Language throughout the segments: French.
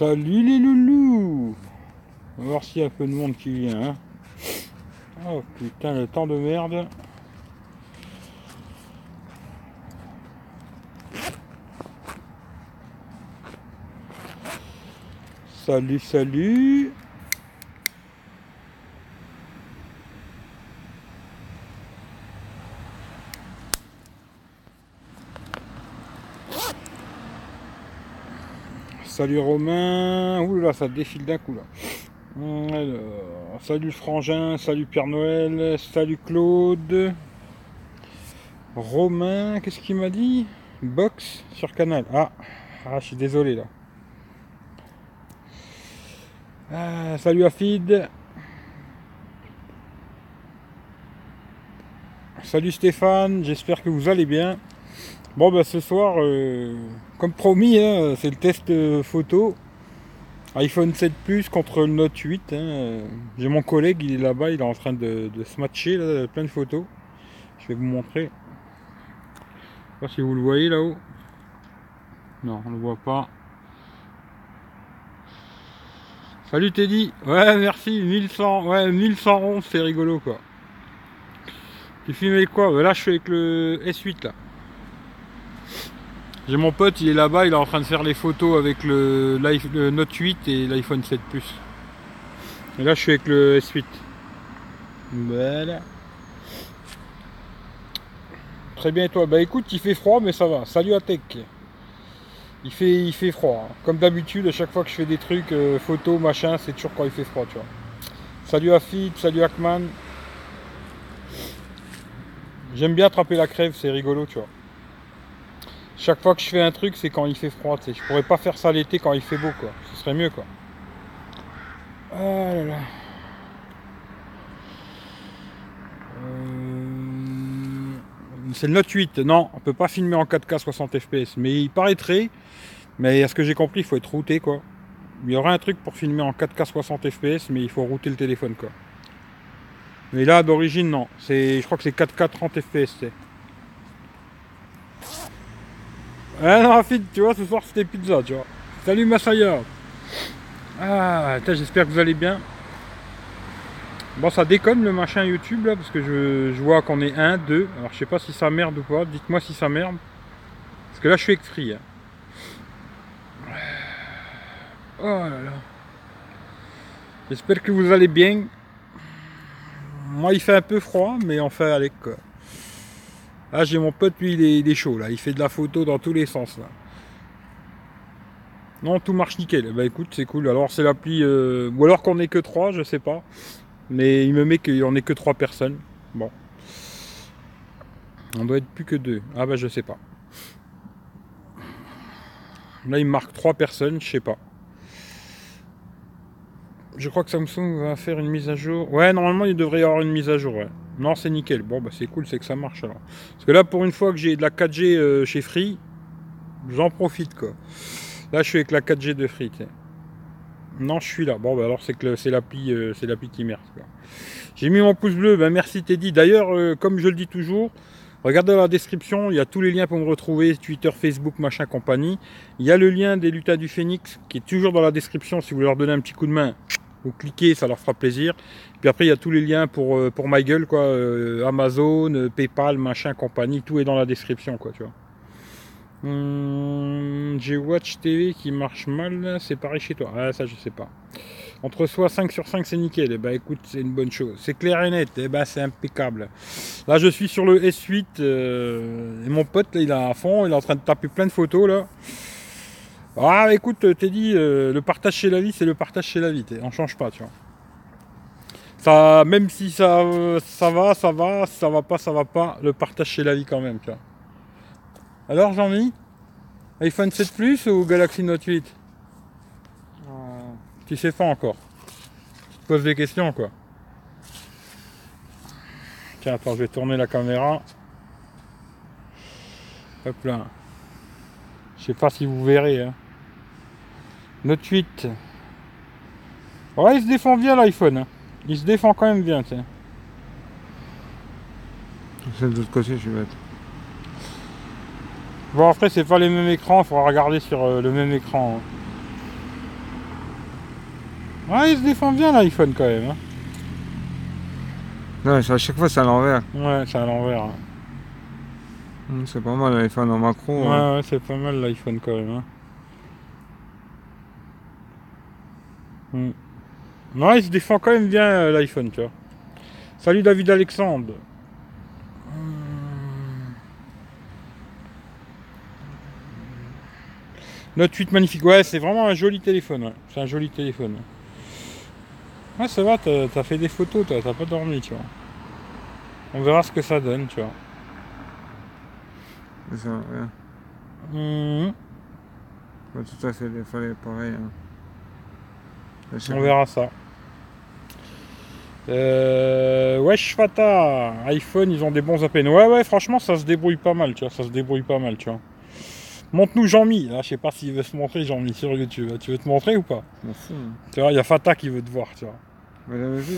Salut les loulous On va voir s'il y a un peu de monde qui vient. hein. Oh putain, le temps de merde. Salut, salut Salut Romain. Ouh ça défile d'un coup là. Hum, salut Frangin, salut Père Noël, salut Claude. Romain, qu'est-ce qu'il m'a dit? Box sur canal. Ah, ah, je suis désolé là. Ah, salut Afid. Salut Stéphane, j'espère que vous allez bien. Bon bah ce soir, euh, comme promis, hein, c'est le test euh, photo. iPhone 7 Plus contre le Note 8. hein. J'ai mon collègue, il est là-bas, il est en train de, se matcher là, plein de photos. Je vais vous montrer. Je sais pas si vous le voyez là-haut. Non, on le voit pas. Salut Teddy. Ouais, merci. 1100, ouais, 1111, c'est rigolo quoi. Tu filmes avec quoi? Bah, Là, je suis avec le S8 là. J'ai mon pote, il est là-bas, il est en train de faire les photos avec le, le Note 8 et l'iPhone 7 Plus. Et là, je suis avec le S8. Voilà. Très bien, et toi Bah écoute, il fait froid, mais ça va. Salut à Tech. Il fait, froid. hein. Comme d'habitude, à chaque fois que je fais des trucs, euh, photos, machin, c'est toujours quand il fait froid, tu vois. Salut Afid, salut Akman. J'aime bien attraper la crève, c'est rigolo, tu vois. Chaque fois que je fais un truc, c'est quand il fait froid, tu sais. Je pourrais pas faire ça l'été quand il fait beau, quoi. Ce serait mieux, quoi. Ah. Euh, C'est le Note 8. Non, on peut pas filmer en 4K 60 fps. Mais il paraîtrait, mais à ce que j'ai compris, il faut être routé, quoi. Il y aurait un truc pour filmer en 4K 60 fps, mais il faut router le téléphone, quoi. Mais là, d'origine, non. Je crois que c'est 4K 30 fps, tu sais. Ah non, Rafid, tu vois, ce soir c'était pizza, tu vois. Salut Masaya. Ah, j'espère que vous allez bien. Bon, ça déconne le machin YouTube là, parce que je, je vois qu'on est 1, 2. Alors, je sais pas si ça merde ou pas. Dites-moi si ça merde. Parce que là, je suis avec Free. hein. Oh là là. J'espère que vous allez bien. Moi, il fait un peu froid, mais enfin, allez quoi. Ah, j'ai mon pote, lui, il est, chaud là. Il fait de la photo dans tous les sens là. Non, tout marche nickel. Bah écoute, c'est cool. Alors, c'est l'appli. euh, Ou alors qu'on est que 3, je sais pas. Mais il me met qu'on est que 3 personnes. Bon. On doit être plus que 2. Ah bah, je sais pas. Là, il marque 3 personnes, je sais pas. Je crois que Samsung va faire une mise à jour. Ouais, normalement, il devrait y avoir une mise à jour. Ouais. Non, c'est nickel. Bon, bah c'est cool, c'est que ça marche alors. Parce que là, pour une fois que j'ai de la 4G euh, chez Free, j'en profite quoi. Là, je suis avec la 4G de Free. Non, je suis là. Bon, bah alors c'est que c'est l'appli, euh, c'est l'appli qui merde. J'ai mis mon pouce bleu. Ben merci Teddy. D'ailleurs, euh, comme je le dis toujours, regardez dans la description. Il y a tous les liens pour me retrouver Twitter, Facebook, machin, compagnie. Il y a le lien des lutins du Phénix qui est toujours dans la description. Si vous voulez leur donner un petit coup de main, vous cliquez, ça leur fera plaisir. Puis après, il y a tous les liens pour, euh, pour ma gueule, quoi. euh, Amazon, euh, PayPal, machin, compagnie, tout est dans la description, quoi, tu vois. Hum, J'ai Watch TV qui marche mal, c'est pareil chez toi. Ah, ça, je sais pas. Entre soi 5 sur 5, c'est nickel. Eh ben, écoute, c'est une bonne chose. C'est clair et net. Eh ben, c'est impeccable. Là, je suis sur le S8 euh, et mon pote, il est à fond. Il est en train de taper plein de photos, là. Ah, écoute, t'es dit, euh, le partage chez la vie, c'est le partage chez la vie. t'es- On change pas, tu vois. Ça, même si ça, euh, ça va, ça va, ça va pas, ça va pas, le partage chez la vie quand même, tu vois. Alors, Jean-Mi iPhone 7 Plus ou Galaxy Note 8 Tu sais pas encore. Tu te poses des questions, quoi. Tiens, attends, je vais tourner la caméra. Hop là. Je sais pas si vous verrez. Hein. Note 8. Ouais, il se défend bien l'iPhone. hein. Il se défend quand même bien, tiens. C'est de l'autre côté, je suis bête. Bon, après, c'est pas les mêmes écrans, il faudra regarder sur euh, le même écran. hein. Ouais, il se défend bien l'iPhone quand même. hein. Non, à chaque fois c'est à l'envers. Ouais, c'est à l'envers. Hum, C'est pas mal l'iPhone en macro. Ouais, hein. ouais, c'est pas mal l'iPhone quand même. hein. Hmm. Non, il se défend quand même bien euh, l'iPhone, tu vois. Salut David Alexandre. Hmm. Note 8 magnifique. Ouais, c'est vraiment un joli téléphone. ouais. C'est un joli téléphone. Ouais, ça va, t'as fait des photos, toi, t'as pas dormi, tu vois. On verra ce que ça donne, tu vois. C'est ça, ouais. Mhm. Tout fallait pareil. hein. On verra ça. Euh, wesh Fata, iPhone, ils ont des bons APN. Ouais, ouais, franchement, ça se débrouille pas mal, tu vois. Ça se débrouille pas mal, tu vois. Montre-nous Jean-Mi. Là, je sais pas s'il veut se montrer, Jean-Mi, sur YouTube. Tu veux te montrer ou pas? Fous. hein. Tu vois, il y a Fata qui veut te voir, tu vois. Vous l'avez vu?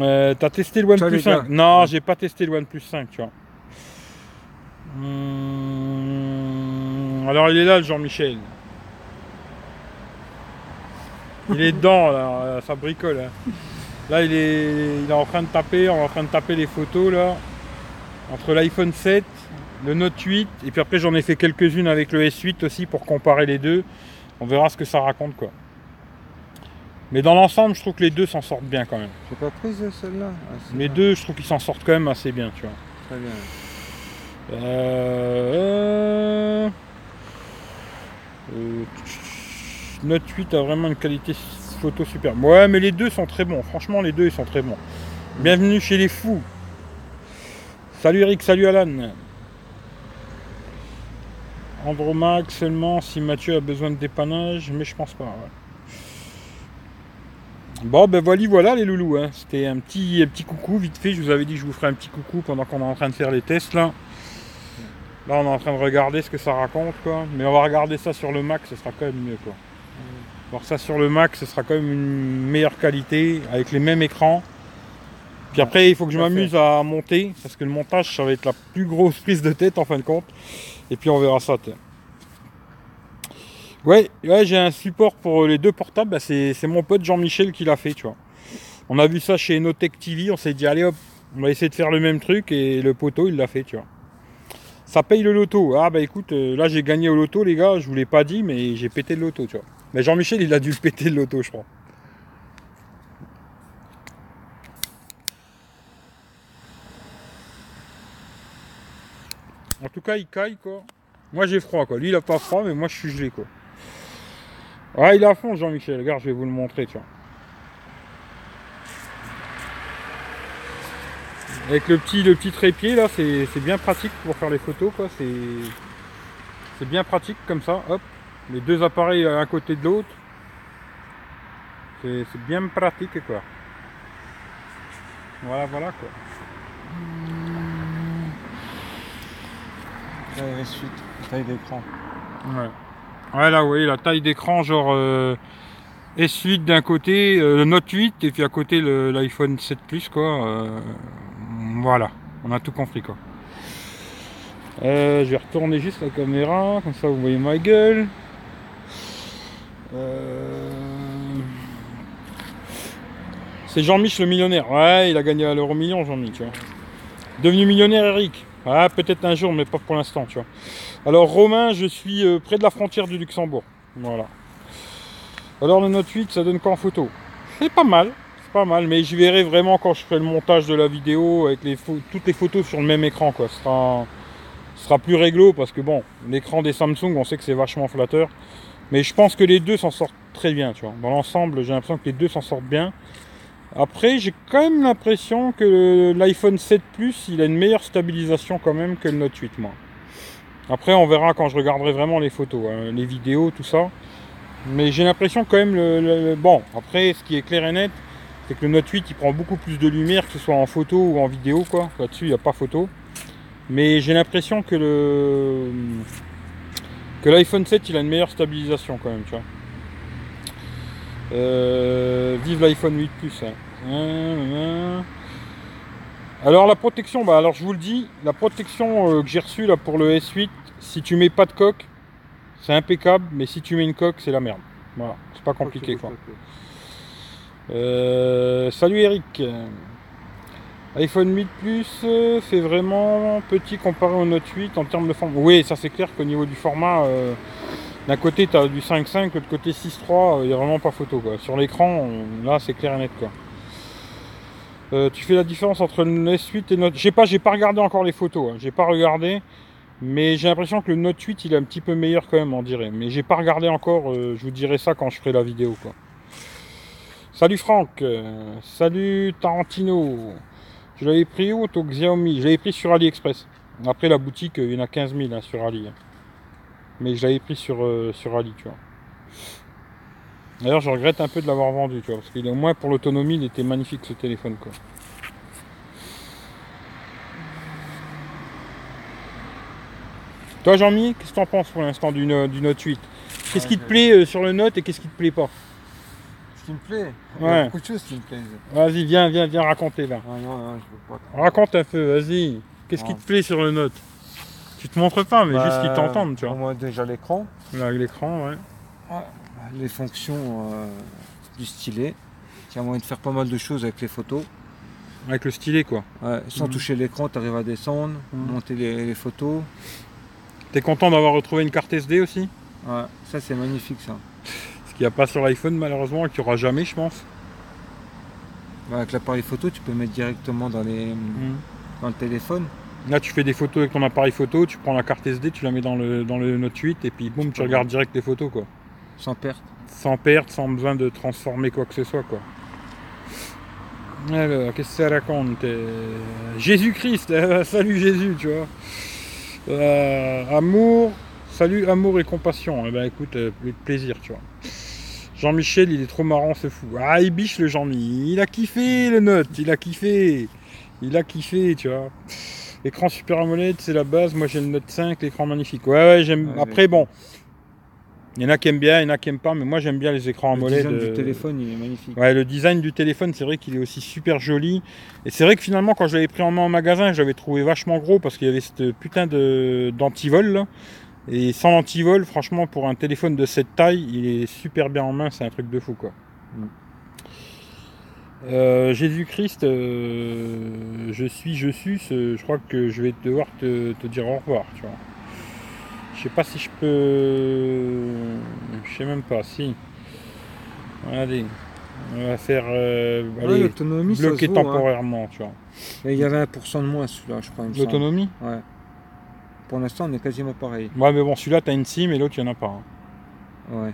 Euh, T'as testé le OnePlus les 5 gars. Non, j'ai pas testé le OnePlus 5, tu vois. Hmm, Alors, il est là, le Jean-Michel. Il est dedans, là, ça bricole. hein. Là, il est, il est en train de taper, on est en train de taper les photos, là. Entre l'iPhone 7, le Note 8, et puis après, j'en ai fait quelques-unes avec le S8 aussi pour comparer les deux. On verra ce que ça raconte, quoi. Mais dans l'ensemble, je trouve que les deux s'en sortent bien quand même. J'ai pas prise celle-là? Ah, Les deux, je trouve qu'ils s'en sortent quand même assez bien, tu vois. Très bien. Euh... euh, Note 8 a vraiment une qualité photo super. Ouais, mais les deux sont très bons. Franchement, les deux, ils sont très bons. Bienvenue chez les fous. Salut Eric, salut Alan. Andromax seulement si Mathieu a besoin de dépannage, mais je pense pas. Bon, ben voilà, voilà les loulous. hein. C'était un petit, un petit coucou vite fait. Je vous avais dit que je vous ferai un petit coucou pendant qu'on est en train de faire les tests là. Là, on est en train de regarder ce que ça raconte, quoi. Mais on va regarder ça sur le Mac, ce sera quand même mieux, quoi. Voir ça sur le Mac, ce sera quand même une meilleure qualité, avec les mêmes écrans. Puis après, il faut que je m'amuse à monter, parce que le montage, ça va être la plus grosse prise de tête, en fin de compte. Et puis, on verra ça. Ouais, ouais j'ai un support pour les deux portables. Bah, c'est c'est mon pote Jean-Michel qui l'a fait, tu vois. On a vu ça chez Notech TV, on s'est dit, allez hop, on va essayer de faire le même truc, et le poteau, il l'a fait, tu vois. Ça paye le loto. Ah bah écoute, euh, là j'ai gagné au loto les gars, je vous l'ai pas dit, mais j'ai pété le loto, tu vois. Mais Jean-Michel il a dû péter le loto, je crois. En tout cas, il caille quoi. Moi j'ai froid quoi. Lui il a pas froid, mais moi je suis gelé quoi. Ouais, il à fond Jean-Michel. Regarde, je vais vous le montrer, tu vois. Avec le petit, le petit trépied là, c'est bien pratique pour faire les photos quoi. C'est c'est bien pratique comme ça. Hop, les deux appareils à un côté de l'autre. C'est bien pratique quoi. Voilà, voilà quoi. Ouais, suite, taille d'écran. Ouais. Ouais, là, vous voyez la taille d'écran, genre euh, S8 d'un côté, euh, le Note 8, et puis à côté l'iPhone 7 Plus, quoi. euh, voilà, on a tout compris, quoi. Euh, je vais retourner juste la caméra, comme ça vous voyez ma gueule. Euh, C'est Jean-Mich le millionnaire. Ouais, il a gagné à l'euro million, Jean-Mich, vois. Devenu millionnaire, Eric. Ah, peut-être un jour, mais pas pour l'instant, tu vois. Alors Romain, je suis euh, près de la frontière du Luxembourg. Voilà. Alors le Note 8, ça donne quoi en photo? C'est pas mal, pas mal, mais j'y verrai vraiment quand je ferai le montage de la vidéo avec les toutes les photos sur le même écran, quoi. Ce sera, ce sera plus réglo parce que bon, l'écran des Samsung, on sait que c'est vachement flatteur, mais je pense que les deux s'en sortent très bien, tu vois. Dans l'ensemble, j'ai l'impression que les deux s'en sortent bien. Après, j'ai quand même l'impression que l'iPhone 7 Plus, il a une meilleure stabilisation quand même que le Note 8, moi. Après, on verra quand je regarderai vraiment les photos, hein, les vidéos, tout ça. Mais j'ai l'impression quand même le- Bon, après, ce qui est clair et net, c'est que le Note 8, il prend beaucoup plus de lumière, que ce soit en photo ou en vidéo, quoi. Là-dessus, il n'y a pas photo. Mais j'ai l'impression que le... Que l'iPhone 7, il a une meilleure stabilisation quand même, tu vois. Euh, vive l'iPhone 8 Plus. hein. Alors la protection, bah alors je vous le dis, la protection euh, que j'ai reçue là pour le S8, si tu mets pas de coque, c'est impeccable, mais si tu mets une coque, c'est la merde. Voilà, c'est pas compliqué quoi. Euh, salut Eric. iPhone 8 Plus euh, fait vraiment petit comparé au Note 8 en termes de forme. Oui, ça c'est clair qu'au niveau du format, euh, d'un côté tu as du 5.5, de l'autre côté 6.3, il n'y a vraiment pas photo. Sur l'écran, là c'est clair et net. Quoi. tu fais la différence entre le S8 et Note. Je sais pas, j'ai pas regardé encore les photos. Hein. J'ai pas regardé. Mais j'ai l'impression que le Note 8 il est un petit peu meilleur quand même, on dirait. Mais j'ai pas regardé encore, je vous dirai ça quand je ferai la vidéo. Salut Franck, salut Tarantino. Je l'avais pris où au Xiaomi? Je l'avais pris sur AliExpress. Après la boutique, il y en a 15 000 hein, sur Ali. Hein. Mais je l'avais pris sur, euh, sur Ali, tu vois. D'ailleurs, je regrette un peu de l'avoir vendu, tu vois, parce qu'il au moins pour l'autonomie, il était magnifique ce téléphone, quoi. Toi, Jean-Mi, qu'est-ce que tu en penses pour l'instant du, du, Note 8 Qu'est-ce qui te plaît euh, sur le Note et qu'est-ce qui te plaît pas? Qui me plaît. Il y a beaucoup de choses qui me plaisent. Vas-y, viens, viens, viens raconter là. Ah non, non, je veux pas. Raconte un peu, vas-y. Qu'est-ce qui te plaît sur le Note? Tu te montres pas, mais bah, juste qu'ils t'entendent, tu vois. Moi, déjà l'écran. Là, l'écran, ouais. Les fonctions euh, du stylet. Il y a moyen de faire pas mal de choses avec les photos. Avec le stylet, quoi. Ouais, sans mhm. toucher l'écran, tu arrives à descendre, mhm. monter les, les photos. T'es content d'avoir retrouvé une carte SD aussi? Ouais, ça c'est magnifique ça qu'il n'y a pas sur l'iPhone malheureusement et qu'il n'y aura jamais je pense. Bah, avec l'appareil photo tu peux mettre directement dans, les, hmm. dans le téléphone. Là tu fais des photos avec ton appareil photo, tu prends la carte SD, tu la mets dans le, dans le Note 8 et puis boum tu regardes direct les photos quoi. Sans perte. Sans perte, sans besoin de transformer quoi que ce soit quoi. Alors, qu'est-ce que ça raconte euh, Jésus-Christ, salut Jésus, tu vois. Euh, amour, salut, amour et compassion. Eh ben écoute, euh, plaisir, tu vois. Jean-Michel, il est trop marrant, c'est fou. Ah, il biche le Jean-Mi. Il a kiffé le note, il a kiffé. Il a kiffé, tu vois. Écran Super AMOLED, c'est la base. Moi, j'ai le Note 5, l'écran magnifique. Ouais, ouais, j'aime. Après, bon. Il y en a qui aiment bien, il y en a qui aiment pas, mais moi j'aime bien les écrans AMOLED. Le design du euh, téléphone, il est magnifique. Ouais, le design du téléphone, c'est vrai qu'il est aussi super joli. Et c'est vrai que finalement, quand je l'avais pris en main en magasin, je l'avais trouvé vachement gros parce qu'il y avait cette putain de d'antivol là. Et sans l'antivol, franchement, pour un téléphone de cette taille, il est super bien en main, c'est un truc de fou quoi. Mm. Euh, Jésus-Christ, euh, je suis, je suis, je crois que je vais devoir te, dire au revoir, tu vois. Je sais pas si je peux. Je sais même pas, si. Allez, on va faire. Euh, bloquer hein. temporairement, tu vois. il y avait 1% de moins celui-là, je crois. L'autonomie Ouais. Pour l'instant, on est quasiment pareil. Ouais, mais bon, celui-là, tu as une SIM et l'autre, il n'y en a pas. Hein. Ouais.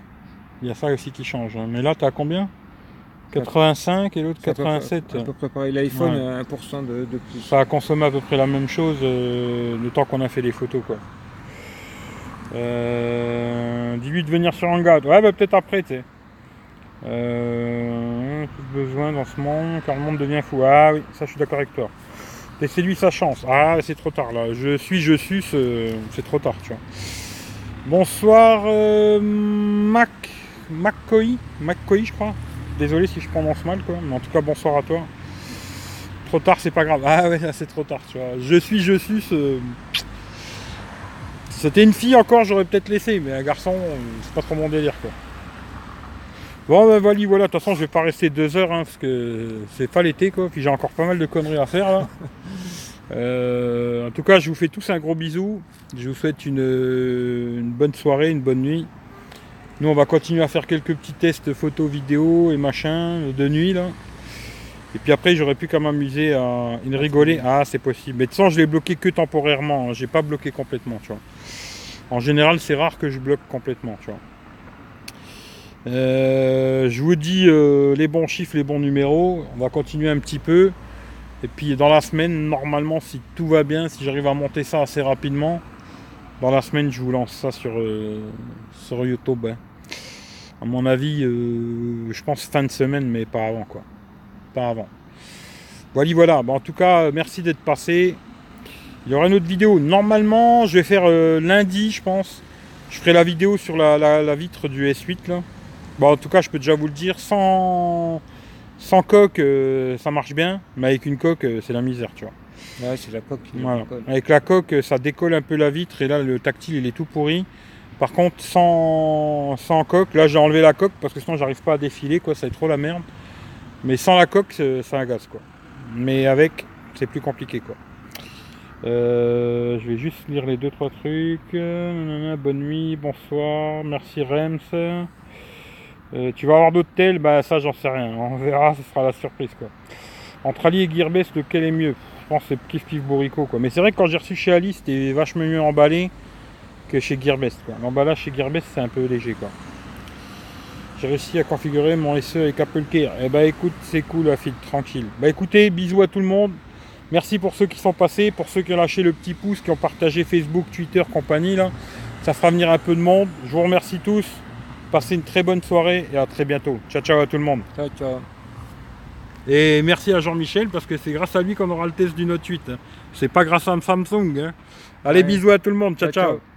Il y a ça aussi qui change. Hein. Mais là, tu as combien 85 et l'autre 87. À peu, près pareil. L'iPhone, 1% de, plus. Ça a consommé à peu près la même chose euh, le temps qu'on a fait les photos. quoi. Euh, Dis-lui de venir sur Hangout. Ouais, bah peut-être après, tu sais. Euh, besoin dans ce monde, car le monde devient fou. Ah oui, ça je suis d'accord avec toi. Laissez lui sa chance. Ah, c'est trop tard là. Je suis, je suis, c'est trop tard, tu vois. Bonsoir, euh, Mac, McCoy, McCoy, je crois. Désolé si je prononce mal, quoi. Mais en tout cas, bonsoir à toi. Trop tard, c'est pas grave. Ah ouais, c'est trop tard, tu vois. Je suis, je suis. Ce... C'était une fille encore, j'aurais peut-être laissé, mais un garçon, c'est pas trop mon délire, quoi. Bon ben voilà, voilà, de toute façon je vais pas rester deux heures hein, parce que c'est pas l'été quoi, puis j'ai encore pas mal de conneries à faire là. Euh, en tout cas je vous fais tous un gros bisou, je vous souhaite une, bonne soirée, une bonne nuit. Nous on va continuer à faire quelques petits tests photos, vidéos et machin de nuit là. Et puis après j'aurais pu quand m'amuser à une rigoler. Ah c'est possible. Mais de toute façon je l'ai bloqué que temporairement, hein. j'ai pas bloqué complètement tu vois. En général c'est rare que je bloque complètement tu vois. Euh, je vous dis euh, les bons chiffres, les bons numéros. On va continuer un petit peu. Et puis dans la semaine, normalement, si tout va bien, si j'arrive à monter ça assez rapidement, dans la semaine, je vous lance ça sur, euh, YouTube. Hein. À mon avis, je pense fin de semaine, mais pas avant quoi. Pas avant. Voilà, voilà. en tout cas, merci d'être passé. Il y aura une autre vidéo. Normalement, je vais faire lundi, je pense. Je ferai la vidéo sur la, vitre du S8 là. Bon, en tout cas, je peux déjà vous le dire, sans, sans coque, euh, ça marche bien, mais avec une coque, euh, c'est la misère, tu vois. Ouais, c'est la coque Avec la coque, ça décolle un peu la vitre et là, le tactile, il est tout pourri. Par contre, sans, sans coque, là, j'ai enlevé la coque parce que sinon, j'arrive pas à défiler, quoi, ça est trop la merde. Mais sans la coque, c'est un gaz quoi. Mais avec, c'est plus compliqué quoi. Euh, je vais juste lire les deux trois trucs. Euh, nanana, bonne nuit, bonsoir, merci Rems. Euh, tu vas avoir d'autres tels Bah ça j'en sais rien. On verra, ce sera la surprise quoi. Entre Ali et Gearbest, lequel est mieux? Je pense que c'est Kif Kif Bourrico quoi. Mais c'est vrai que quand j'ai reçu chez Ali, c'était vachement mieux emballé que chez Gearbest quoi. L'emballage chez Gearbest c'est un peu léger quoi. J'ai réussi à configurer mon SE avec Apple Care. Eh bah écoute, c'est cool la fille, tranquille. Bah écoutez, bisous à tout le monde. Merci pour ceux qui sont passés, pour ceux qui ont lâché le petit pouce, qui ont partagé Facebook, Twitter, compagnie. Ça fera venir un peu de monde. Je vous remercie tous. Passez une très bonne soirée et à très bientôt. Ciao ciao à tout le monde. Ciao, ciao. Et merci à Jean-Michel parce que c'est grâce à lui qu'on aura le test du Note 8. hein. C'est pas grâce à un Samsung. hein. Allez, Ouais. bisous à tout le monde. ciao. Ciao, ciao. ciao.